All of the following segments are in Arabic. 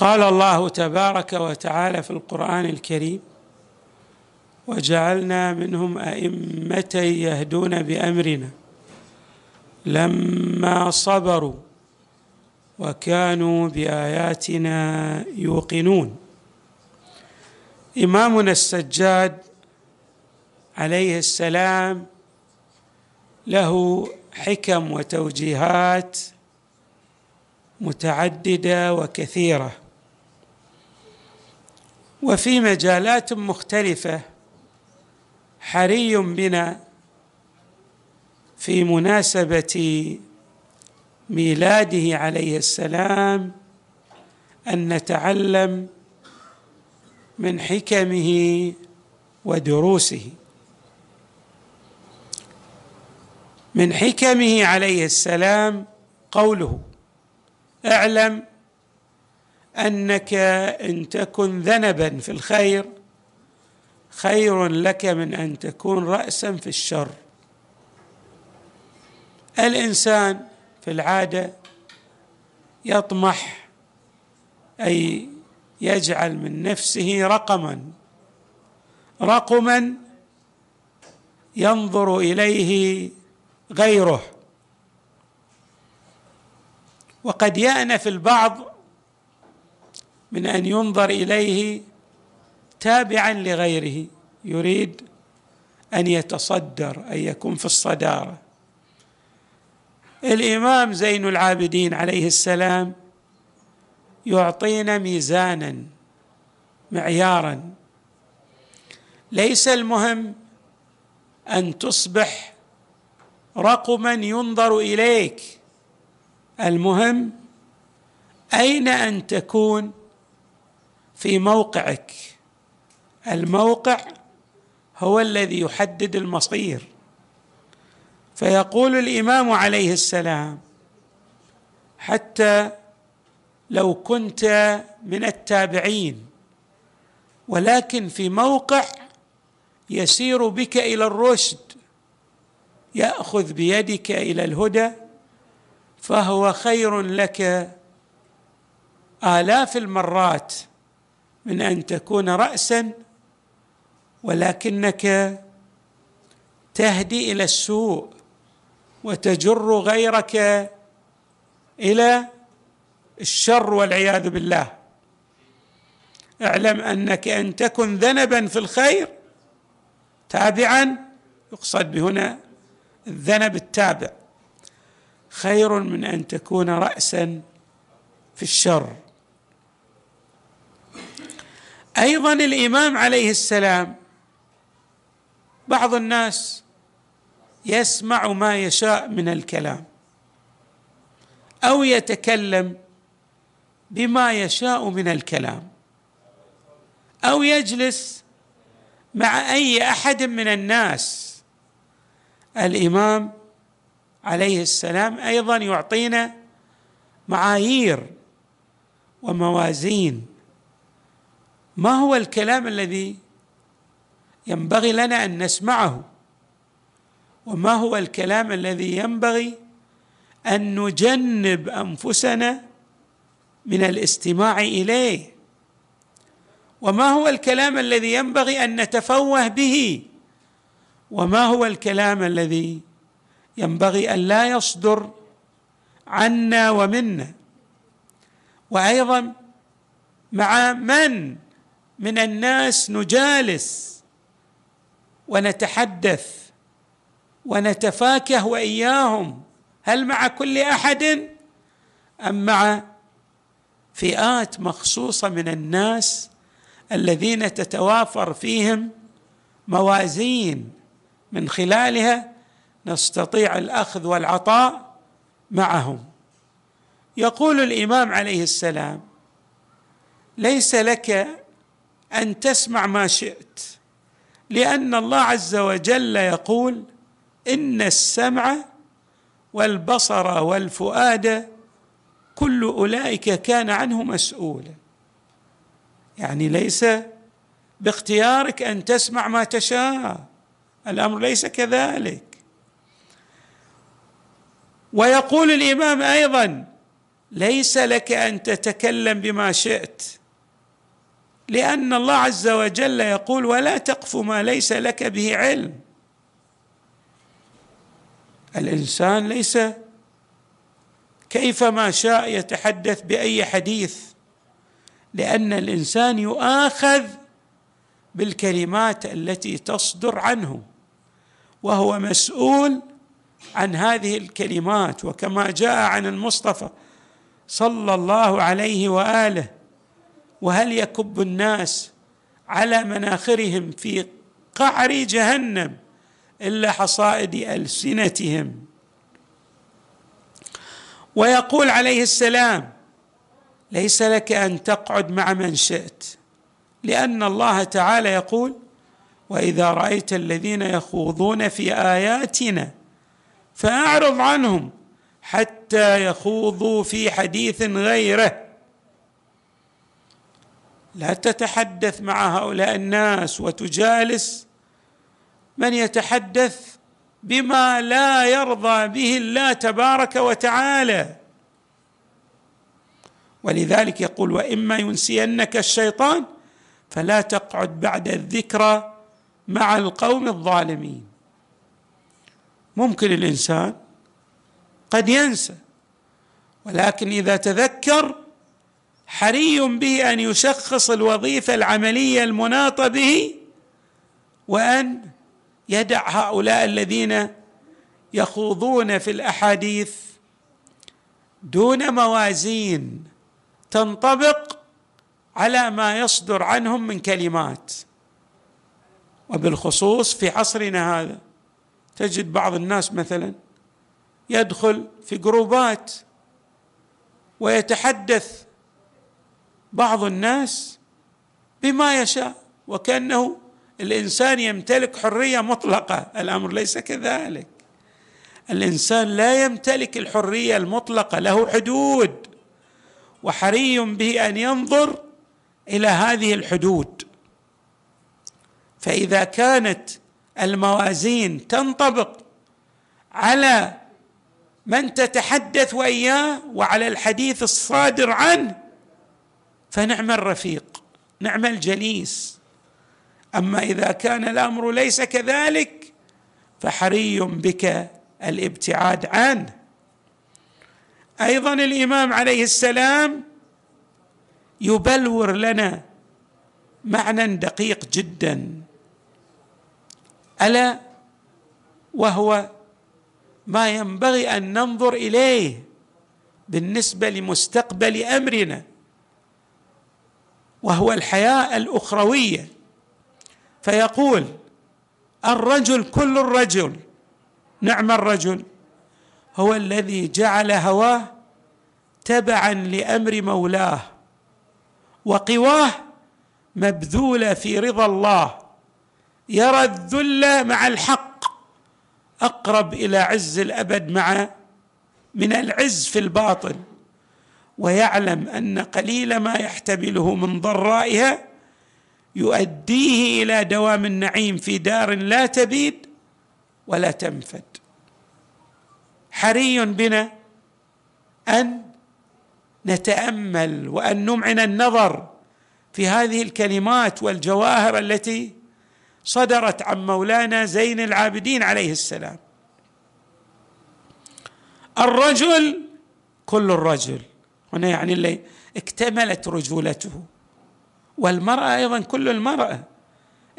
قال الله تبارك وتعالى في القرآن الكريم وجعلنا منهم أئمة يهدون بأمرنا لما صبروا وكانوا بآياتنا يوقنون. إمامنا السجاد عليه السلام له حكم وتوجيهات متعددة وكثيرة. وفي مجالات مختلفة حري بنا في مناسبة ميلاده عليه السلام أن نتعلم من حكمه ودروسه. من حكمه عليه السلام قوله أعلم أنك إن تكن ذنبا في الخير خير لك من أن تكون راسا في الشر. الإنسان في العادة يطمح أي يجعل من نفسه رقما رقما ينظر إليه غيره. وقد يانف البعض من أن ينظر إليه تابعا لغيره. يريد أن يتصدر أن يكون في الصدارة. الإمام زين العابدين عليه السلام يعطينا ميزانا معيارا. ليس المهم أن تصبح رقما ينظر إليك. المهم أين أن تكون؟ في موقعك. الموقع هو الذي يحدد المصير. فيقول الإمام عليه السلام حتى لو كنت من التابعين ولكن في موقع يسير بك إلى الرشد يأخذ بيدك إلى الهدى فهو خير لك آلاف المرات. من أن تكون راسا ولكنك تهدي إلى السوء وتجر غيرك إلى الشر والعياذ بالله. اعلم أنك أن تكن ذنبا في الخير تابعا يقصد بهنا الذنب التابع خير من أن تكون راسا في الشر. أيضا الإمام عليه السلام بعض الناس يسمع ما يشاء من الكلام أو يتكلم بما يشاء من الكلام أو يجلس مع أي أحد من الناس. الإمام عليه السلام أيضا يعطينا معايير وموازين ما هو الكلام الذي ينبغي لنا أن نسمعه؟ وما هو الكلام الذي ينبغي أن نجنب أنفسنا من الاستماع إليه؟ وما هو الكلام الذي ينبغي أن نتفوه به؟ وما هو الكلام الذي ينبغي أن لا يصدر عنا ومنا؟ وأيضا مع من من الناس نجالس ونتحدث ونتفاكه وإياهم. هل مع كل أحد أم مع فئات مخصوصة من الناس الذين تتوافر فيهم موازين؟ من خلالها نستطيع الأخذ والعطاء معهم. يقول الإمام عليه السلام ليس لك أن تسمع ما شئت. لأن الله عز وجل يقول إن السمع والبصر والفؤاد كل أولئك كان عنه مسؤولا. يعني ليس باختيارك أن تسمع ما تشاء. الأمر ليس كذلك. ويقول الإمام أيضا ليس لك أن تتكلم بما شئت. لأن الله عز وجل يقول ولا تقف ما ليس لك به علم. الإنسان ليس كيفما شاء يتحدث بأي حديث لأن الإنسان يؤاخذ بالكلمات التي تصدر عنه وهو مسؤول عن هذه الكلمات. وكما جاء عن المصطفى صلى الله عليه وآله وهل يكب الناس على مناخرهم في قعر جهنم إلا حصائد ألسنتهم؟ ويقول عليه السلام ليس لك أن تقعد مع من شئت. لأن الله تعالى يقول وإذا رأيت الذين يخوضون في آياتنا فأعرض عنهم حتى يخوضوا في حديث غيره. لا تتحدث مع هؤلاء الناس وتجالس. من يتحدث بما لا يرضى به الله تبارك وتعالى. ولذلك يقول وإما ينسينك الشيطان فلا تقعد بعد الذكرى مع القوم الظالمين. ممكن الإنسان قد ينسى ولكن إذا تذكر حري به أن يشخص الوظيفة العملية المناطة به وأن يدع هؤلاء الذين يخوضون في الأحاديث دون موازين تنطبق على ما يصدر عنهم من كلمات. وبالخصوص في عصرنا هذا تجد بعض الناس مثلا يدخل في جروبات ويتحدث بعض الناس بما يشاء وكأنه الإنسان يمتلك حرية مطلقة. الأمر ليس كذلك. الإنسان لا يمتلك الحرية المطلقة له حدود وحري به أن ينظر إلى هذه الحدود. فإذا كانت الموازين تنطبق على من تتحدث وإياه وعلى الحديث الصادر عنه فنعم الرفيق نعم الجليس. أما إذا كان الأمر ليس كذلك فحري بك الابتعاد عنه. أيضا الإمام عليه السلام يبلور لنا معنى دقيق جدا. ألا وهو ما ينبغي أن ننظر إليه بالنسبة لمستقبل أمرنا. وهو الحياة الأخروية. فيقول الرجل كل الرجل نعم الرجل هو الذي جعل هواه تبعا لأمر مولاه وقواه مبذولة في رضا الله. يرى الذل مع الحق أقرب إلى عز الأبد مع من العز في الباطل ويعلم أن قليل ما يحتمله من ضرائها يؤديه إلى دوام النعيم في دار لا تبيد ولا تنفد. حري بنا أن نتأمل وأن نمعن النظر في هذه الكلمات والجواهر التي صدرت عن مولانا زين العابدين عليه السلام. الرجل كل الرجل. هنا يعني اللي اكتملت رجولته. والمرأة أيضا كل المرأة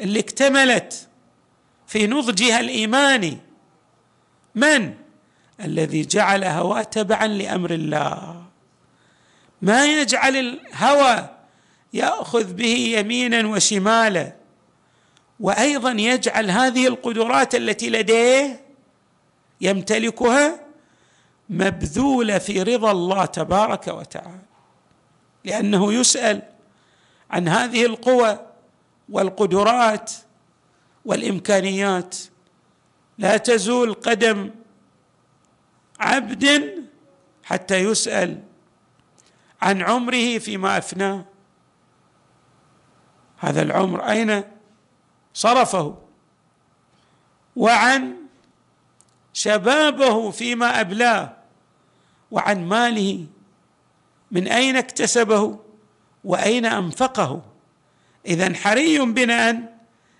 اللي اكتملت في نضجها الإيماني. من؟ الذي جعل هواه تبعا لأمر الله. ما يجعل الهوى يأخذ به يمينا وشمالا. وأيضا يجعل هذه القدرات التي لديه يمتلكها مبذولة في رضا الله تبارك وتعالى لأنه يسأل عن هذه القوى والقدرات والإمكانيات. لا تزول قدم عبد حتى يسأل عن عمره فيما افناه هذا العمر أين صرفه؟ وعن شبابه فيما أبلاه وعن ماله من أين اكتسبه وأين أنفقه. إذا حري بنا أن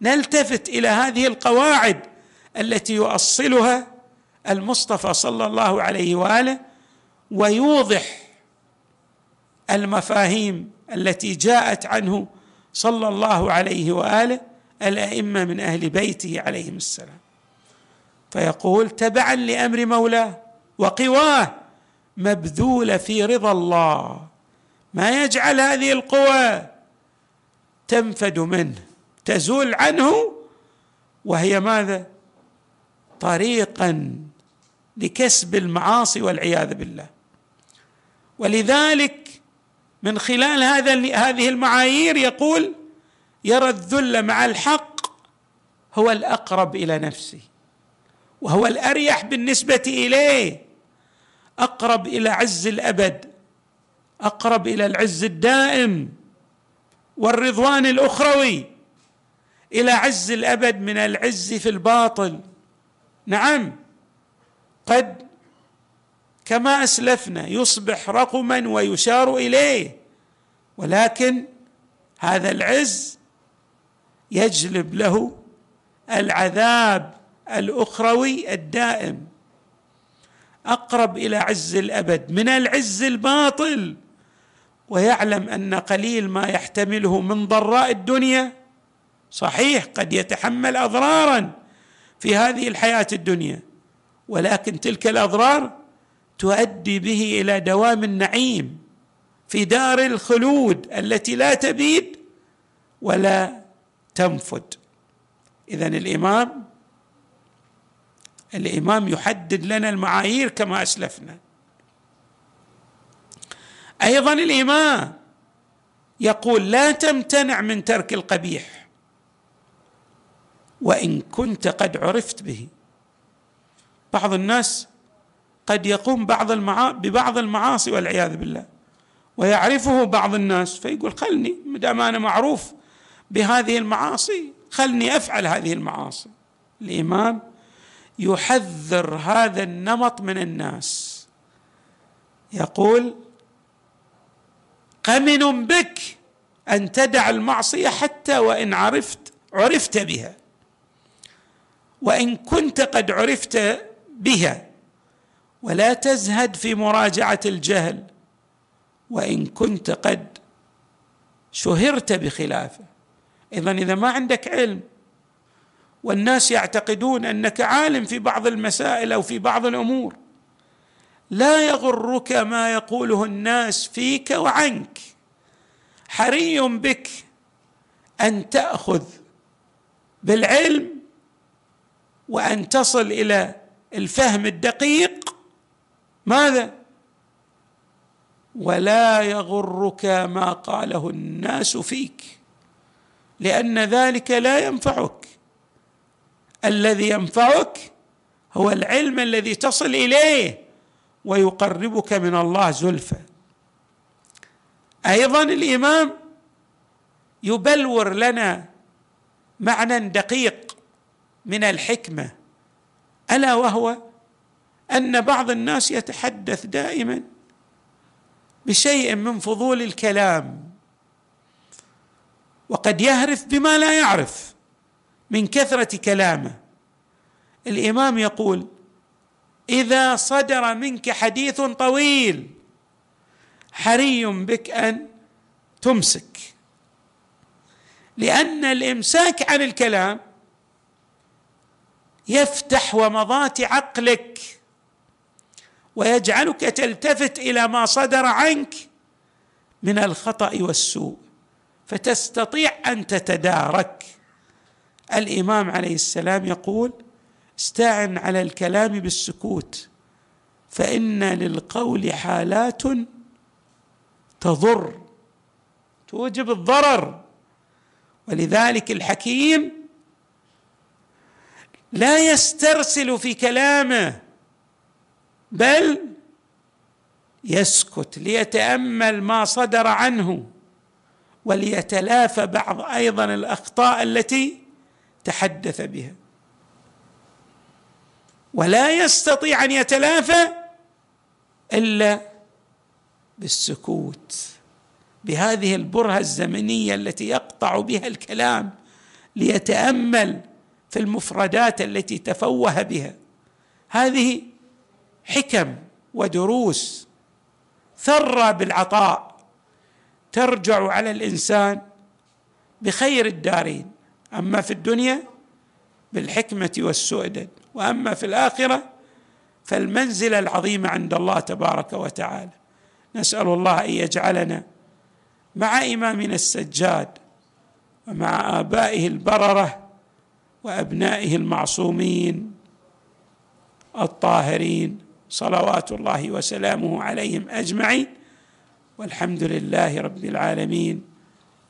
نلتفت إلى هذه القواعد التي يؤصلها المصطفى صلى الله عليه وآله ويوضح المفاهيم التي جاءت عنه صلى الله عليه وآله الأئمة من أهل بيته عليهم السلام. فيقول تبعا لأمر مولاه وقواه مبذوله في رضا الله. ما يجعل هذه القوى تنفد منه تزول عنه وهي ماذا؟ طريقا لكسب المعاصي والعياذ بالله. ولذلك من خلال هذا هذه المعايير يقول يرى الذل مع الحق هو الأقرب إلى نفسه. وهو الأريح بالنسبة إليه. أقرب إلى عز الأبد أقرب إلى العز الدائم والرضوان الأخروي. إلى عز الأبد من العز في الباطل. نعم قد كما أسلفنا يصبح رقما ويشار إليه. ولكن هذا العز يجلب له العذاب. الأخروي الدائم أقرب إلى عز الأبد من العز الباطل. ويعلم أن قليل ما يحتمله من ضراء الدنيا صحيح قد يتحمل أضرارا في هذه الحياة الدنيا ولكن تلك الأضرار تؤدي به إلى دوام النعيم في دار الخلود التي لا تبيد ولا تنفد. اذا الإمام الإمام يحدد لنا المعايير كما أسلفنا. أيضا الإمام يقول لا تمتنع من ترك القبيح وإن كنت قد عرفت به. بعض الناس قد يقوم بعض المعا... ببعض المعاصي والعياذ بالله ويعرفه بعض الناس فيقول خلني ما دام أنا معروف بهذه المعاصي خلني أفعل هذه المعاصي. الإمام يحذر هذا النمط من الناس. يقول قمن بك أن تدع المعصية حتى وإن عرفت عرفت بها وإن كنت قد عرفت بها ولا تزهد في مراجعة الجهل وإن كنت قد شهرت بخلافه. اذا إذا ما عندك علم والناس يعتقدون أنك عالم في بعض المسائل أو في بعض الأمور. لا يغرك ما يقوله الناس فيك وعنك. حري بك أن تأخذ بالعلم وأن تصل إلى الفهم الدقيق. ماذا؟ ولا يغرك ما قاله الناس فيك لأن ذلك لا ينفعك. الذي ينفعك هو العلم الذي تصل إليه ويقربك من الله زلفى. أيضا الإمام يبلور لنا معنى دقيق من الحكمة ألا وهو أن بعض الناس يتحدث دائما بشيء من فضول الكلام وقد يهرف بما لا يعرف. من كثرة كلامه. الإمام يقول إذا صدر منك حديث طويل حري بك أن تمسك. لأن الإمساك عن الكلام يفتح ومضات عقلك ويجعلك تلتفت إلى ما صدر عنك من الخطأ والسوء فتستطيع أن تتدارك. الإمام عليه السلام يقول استعن على الكلام بالسكوت فإن للقول حالات تضر توجب الضرر. ولذلك الحكيم لا يسترسل في كلامه بل يسكت ليتأمل ما صدر عنه وليتلافى بعض أيضا الأخطاء التي تحدث بها. ولا يستطيع أن يتلافى إلا بالسكوت. بهذه البرهة الزمنية التي يقطع بها الكلام ليتأمل في المفردات التي تفوه بها. هذه حكم ودروس ثرى بالعطاء ترجع على الإنسان بخير الدارين. أما في الدنيا بالحكمة والسؤدد وأما في الآخرة فالمنزله العظيمه عند الله تبارك وتعالى. نسأل الله أن يجعلنا مع إمامنا السجاد ومع آبائه البررة وأبنائه المعصومين الطاهرين. صلوات الله وسلامه عليهم أجمعين. والحمد لله رب العالمين.